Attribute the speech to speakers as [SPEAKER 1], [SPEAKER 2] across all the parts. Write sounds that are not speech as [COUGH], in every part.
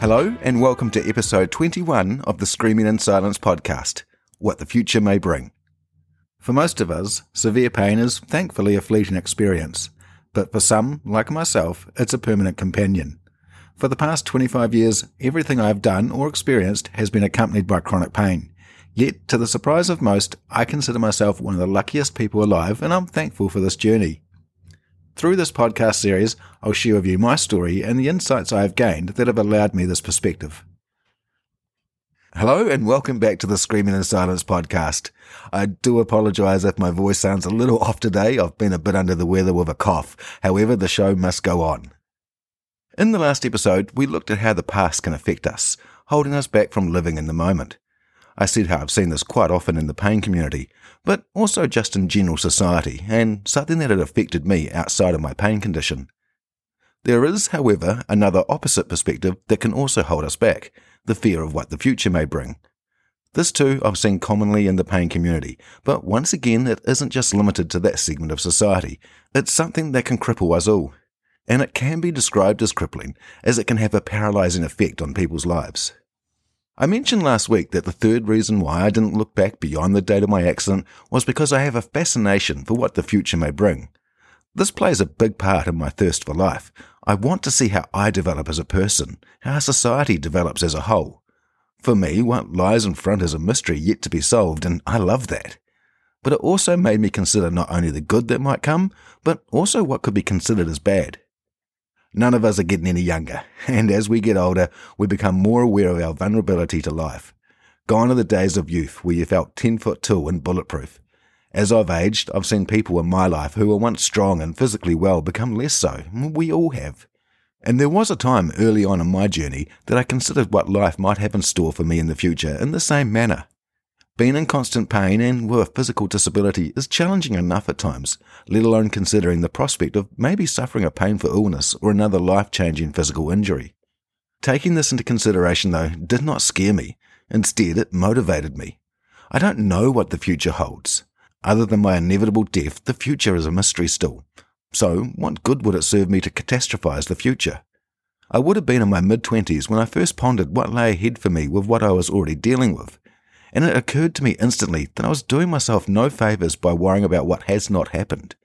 [SPEAKER 1] Hello, and welcome to episode 21 of the Screaming in Silence podcast What the Future May Bring. For most of us, severe pain is thankfully a fleeting experience, but for some, like myself, it's a permanent companion. For the past 25 years, everything I've done or experienced has been accompanied by chronic pain. Yet, to the surprise of most, I consider myself one of the luckiest people alive, and I'm thankful for this journey. Through this podcast series, I'll share with you my story and the insights I have gained that have allowed me this perspective. Hello and welcome back to the Screaming in Silence podcast. I do apologise if my voice sounds a little [LAUGHS] off today. I've been a bit under the weather with a cough. However, the show must go on. In the last episode, we looked at how the past can affect us, holding us back from living in the moment. I said how I've seen this quite often in the pain community, but also just in general society, and something that had affected me outside of my pain condition. There is, however, another opposite perspective that can also hold us back the fear of what the future may bring. This too I've seen commonly in the pain community, but once again, it isn't just limited to that segment of society. It's something that can cripple us all. And it can be described as crippling, as it can have a paralyzing effect on people's lives. I mentioned last week that the third reason why I didn't look back beyond the date of my accident was because I have a fascination for what the future may bring. This plays a big part in my thirst for life. I want to see how I develop as a person, how society develops as a whole. For me, what lies in front is a mystery yet to be solved, and I love that. But it also made me consider not only the good that might come, but also what could be considered as bad. None of us are getting any younger, [LAUGHS] and as we get older, we become more aware of our vulnerability to life. Gone are the days of youth where you felt 10 foot tall and bulletproof. As I've aged, I've seen people in my life who were once strong and physically well become less so. We all have. And there was a time early on in my journey that I considered what life might have in store for me in the future in the same manner. Being in constant pain and with physical disability is challenging enough at times, let alone considering the prospect of maybe suffering a painful illness or another life changing physical injury. Taking this into consideration, though, did not scare me. Instead, it motivated me. I don't know what the future holds. Other than my inevitable death, the future is a mystery still. So, what good would it serve me to catastrophize the future? I would have been in my mid 20s when I first pondered what lay ahead for me with what I was already dealing with and it occurred to me instantly that I was doing myself no favours by worrying about what has not happened.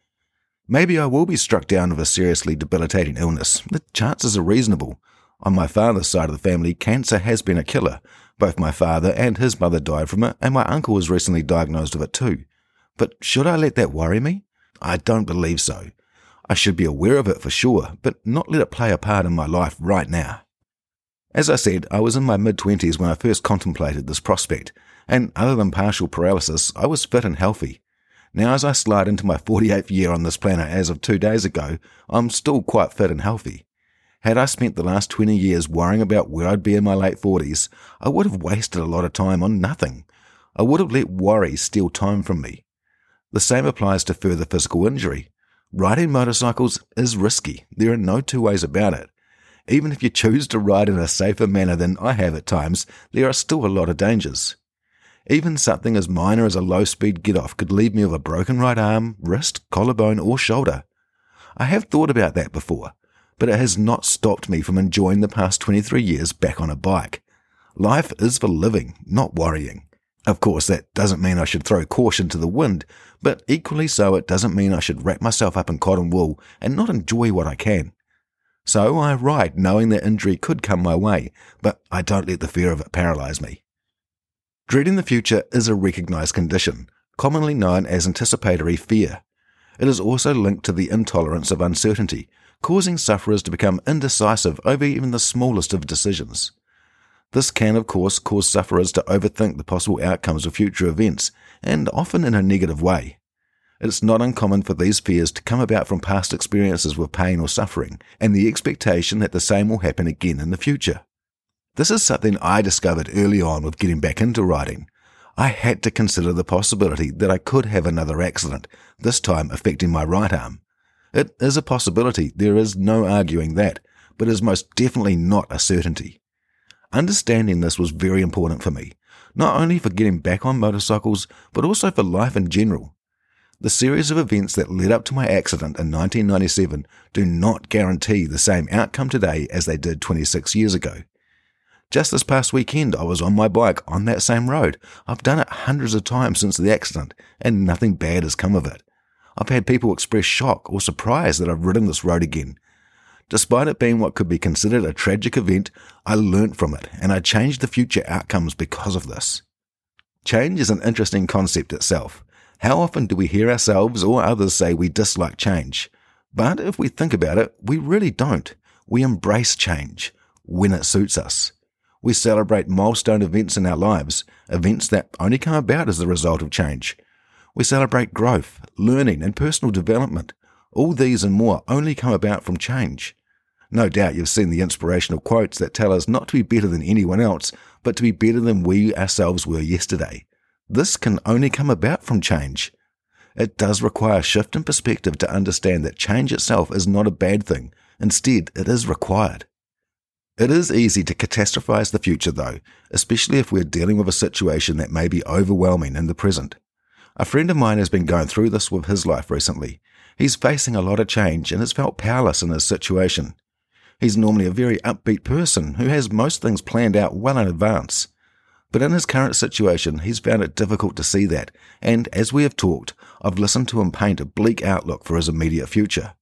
[SPEAKER 1] Maybe I will be struck down with a seriously debilitating illness. The chances are reasonable. On my father's side of the family, cancer has been a killer. Both my father and his mother died from it, and my uncle was recently diagnosed with it too. But should I let that worry me? I don't believe so. I should be aware of it for sure, but not let it play a part in my life right now. As I said, I was in my mid 20s when I first contemplated this prospect, and other than partial paralysis, I was fit and healthy. Now, as I slide into my 48th year on this planet as of two days ago, I'm still quite fit and healthy. Had I spent the last 20 years worrying about where I'd be in my late 40s, I would have wasted a lot of time on nothing. I would have let worry steal time from me. The same applies to further physical injury. Riding motorcycles is risky. There are no two ways about it. Even if you choose to ride in a safer manner than I have at times, there are still a lot of dangers. Even something as minor as a low speed get off could leave me with a broken right arm, wrist, collarbone, or shoulder. I have thought about that before, but it has not stopped me from enjoying the past 23 years back on a bike. Life is for living, not worrying. Of course, that doesn't mean I should throw caution to the wind, but equally so, it doesn't mean I should wrap myself up in cotton wool and not enjoy what I can. So I ride knowing that injury could come my way, but I don't let the fear of it paralyze me. Dreading the future is a recognized condition, commonly known as anticipatory fear. It is also linked to the intolerance of uncertainty, causing sufferers to become indecisive over even the smallest of decisions. This can, of course, cause sufferers to overthink the possible outcomes of future events, and often in a negative way. It's not uncommon for these fears to come about from past experiences with pain or suffering, and the expectation that the same will happen again in the future. This is something I discovered early on with getting back into riding. I had to consider the possibility that I could have another accident, this time affecting my right arm. It is a possibility, there is no arguing that, but is most definitely not a certainty. Understanding this was very important for me, not only for getting back on motorcycles, but also for life in general. The series of events that led up to my accident in 1997 do not guarantee the same outcome today as they did 26 years ago. Just this past weekend, I was on my bike on that same road. I've done it hundreds of times since the accident, and nothing bad has come of it. I've had people express shock or surprise that I've ridden this road again. Despite it being what could be considered a tragic event, I learnt from it and I changed the future outcomes because of this. Change is an interesting concept itself. How often do we hear ourselves or others say we dislike change? But if we think about it, we really don't. We embrace change when it suits us. We celebrate milestone events in our lives, events that only come about as a result of change. We celebrate growth, learning, and personal development. All these and more only come about from change. No doubt you've seen the inspirational quotes that tell us not to be better than anyone else, but to be better than we ourselves were yesterday. This can only come about from change. It does require a shift in perspective to understand that change itself is not a bad thing. Instead, it is required. It is easy to catastrophize the future, though, especially if we're dealing with a situation that may be overwhelming in the present. A friend of mine has been going through this with his life recently. He's facing a lot of change and has felt powerless in his situation. He's normally a very upbeat person who has most things planned out well in advance. But in his current situation, he's found it difficult to see that, and as we have talked, I've listened to him paint a bleak outlook for his immediate future.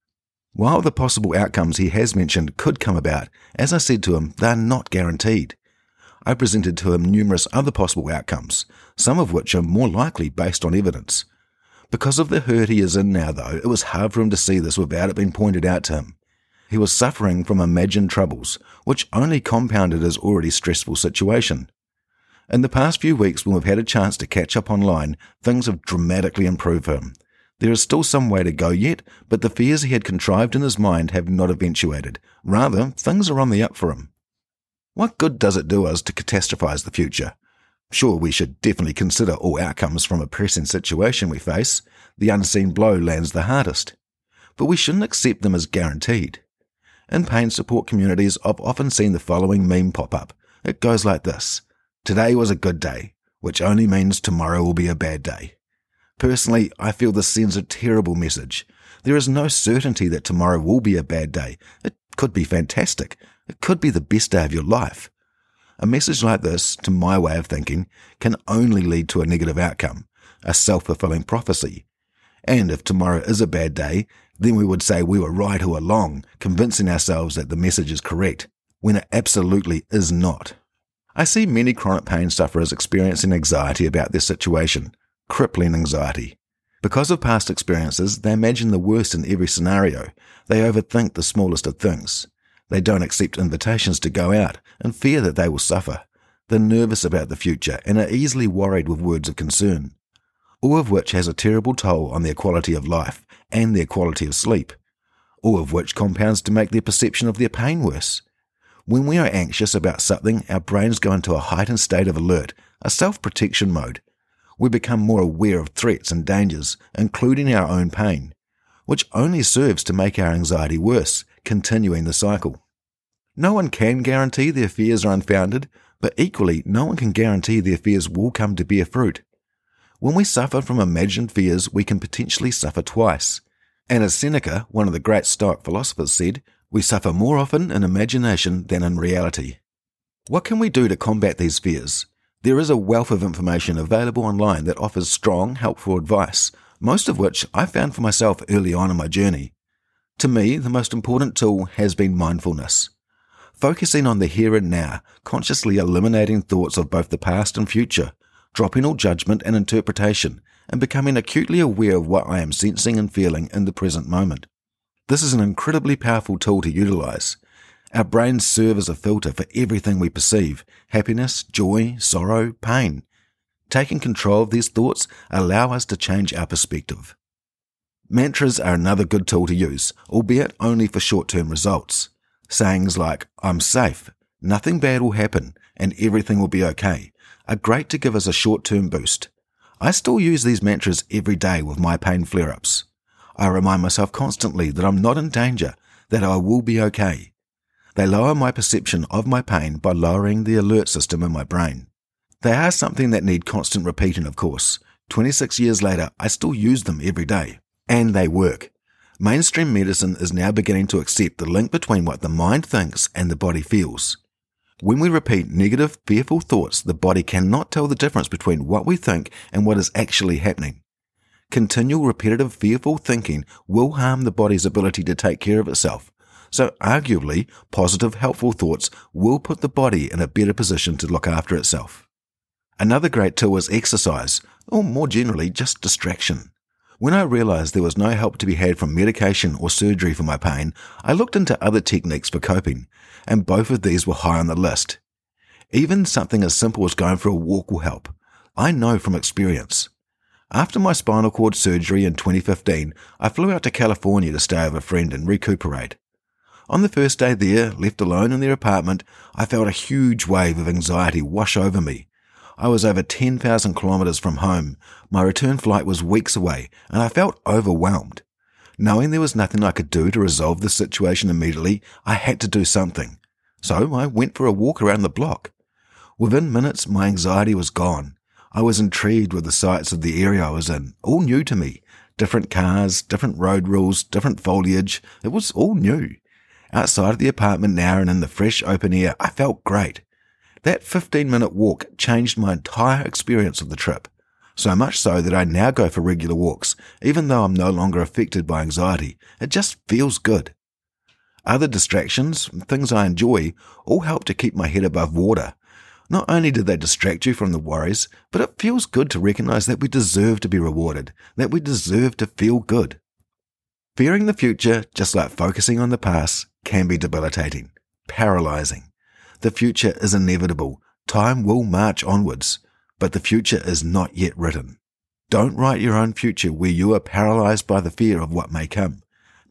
[SPEAKER 1] While the possible outcomes he has mentioned could come about, as I said to him, they're not guaranteed. I presented to him numerous other possible outcomes, some of which are more likely based on evidence. Because of the hurt he is in now, though, it was hard for him to see this without it being pointed out to him. He was suffering from imagined troubles, which only compounded his already stressful situation. In the past few weeks, when we've had a chance to catch up online, things have dramatically improved for him. There is still some way to go yet, but the fears he had contrived in his mind have not eventuated. Rather, things are on the up for him. What good does it do us to catastrophize the future? Sure, we should definitely consider all outcomes from a pressing situation we face. The unseen blow lands the hardest. But we shouldn't accept them as guaranteed. In pain support communities, I've often seen the following meme pop up. It goes like this Today was a good day, which only means tomorrow will be a bad day. Personally, I feel this sends a terrible message. There is no certainty that tomorrow will be a bad day. It could be fantastic. It could be the best day of your life. A message like this, to my way of thinking, can only lead to a negative outcome, a self-fulfilling prophecy. And if tomorrow is a bad day, then we would say we were right all along, convincing ourselves that the message is correct, when it absolutely is not. I see many chronic pain sufferers experiencing anxiety about their situation, crippling anxiety. Because of past experiences, they imagine the worst in every scenario. They overthink the smallest of things. They don't accept invitations to go out and fear that they will suffer. They're nervous about the future and are easily worried with words of concern. All of which has a terrible toll on their quality of life and their quality of sleep. All of which compounds to make their perception of their pain worse. When we are anxious about something, our brains go into a heightened state of alert, a self protection mode, we become more aware of threats and dangers, including our own pain, which only serves to make our anxiety worse, continuing the cycle. No one can guarantee their fears are unfounded, but equally, no one can guarantee their fears will come to bear fruit. When we suffer from imagined fears, we can potentially suffer twice. And as Seneca, one of the great Stoic philosophers, said, we suffer more often in imagination than in reality. What can we do to combat these fears? There is a wealth of information available online that offers strong, helpful advice, most of which I found for myself early on in my journey. To me, the most important tool has been mindfulness. Focusing on the here and now, consciously eliminating thoughts of both the past and future, dropping all judgment and interpretation, and becoming acutely aware of what I am sensing and feeling in the present moment. This is an incredibly powerful tool to utilize. Our brains serve as a filter for everything we perceive happiness, joy, sorrow, pain. Taking control of these thoughts allow us to change our perspective. Mantras are another good tool to use, albeit only for short-term results. Sayings like, I'm safe, nothing bad will happen, and everything will be okay, are great to give us a short-term boost. I still use these mantras every day with my pain flare-ups. I remind myself constantly that I'm not in danger, that I will be okay, they lower my perception of my pain by lowering the alert system in my brain. They are something that need constant repeating, of course. 26 years later, I still use them every day. And they work. Mainstream medicine is now beginning to accept the link between what the mind thinks and the body feels. When we repeat negative, fearful thoughts, the body cannot tell the difference between what we think and what is actually happening. Continual repetitive fearful thinking will harm the body's ability to take care of itself. So arguably, positive helpful thoughts will put the body in a better position to look after itself. Another great tool is exercise, or more generally, just distraction. When I realized there was no help to be had from medication or surgery for my pain, I looked into other techniques for coping, and both of these were high on the list. Even something as simple as going for a walk will help. I know from experience. After my spinal cord surgery in 2015, I flew out to California to stay with a friend and recuperate. On the first day there, left alone in their apartment, I felt a huge wave of anxiety wash over me. I was over 10,000 kilometers from home. My return flight was weeks away, and I felt overwhelmed. Knowing there was nothing I could do to resolve the situation immediately, I had to do something. So I went for a walk around the block. Within minutes, my anxiety was gone. I was intrigued with the sights of the area I was in, all new to me. Different cars, different road rules, different foliage. It was all new. Outside of the apartment now and in the fresh open air, I felt great. That 15 minute walk changed my entire experience of the trip. So much so that I now go for regular walks, even though I'm no longer affected by anxiety. It just feels good. Other distractions, things I enjoy, all help to keep my head above water. Not only do they distract you from the worries, but it feels good to recognize that we deserve to be rewarded, that we deserve to feel good. Fearing the future, just like focusing on the past, can be debilitating, paralyzing. The future is inevitable. Time will march onwards, but the future is not yet written. Don't write your own future where you are paralyzed by the fear of what may come.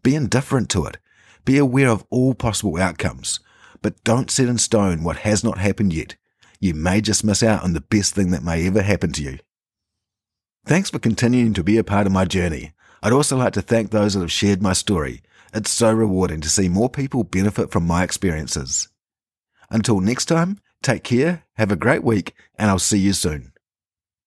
[SPEAKER 1] Be indifferent to it. Be aware of all possible outcomes, but don't set in stone what has not happened yet you may just miss out on the best thing that may ever happen to you. Thanks for continuing to be a part of my journey. I'd also like to thank those that have shared my story. It's so rewarding to see more people benefit from my experiences. Until next time, take care, have a great week, and I'll see you soon.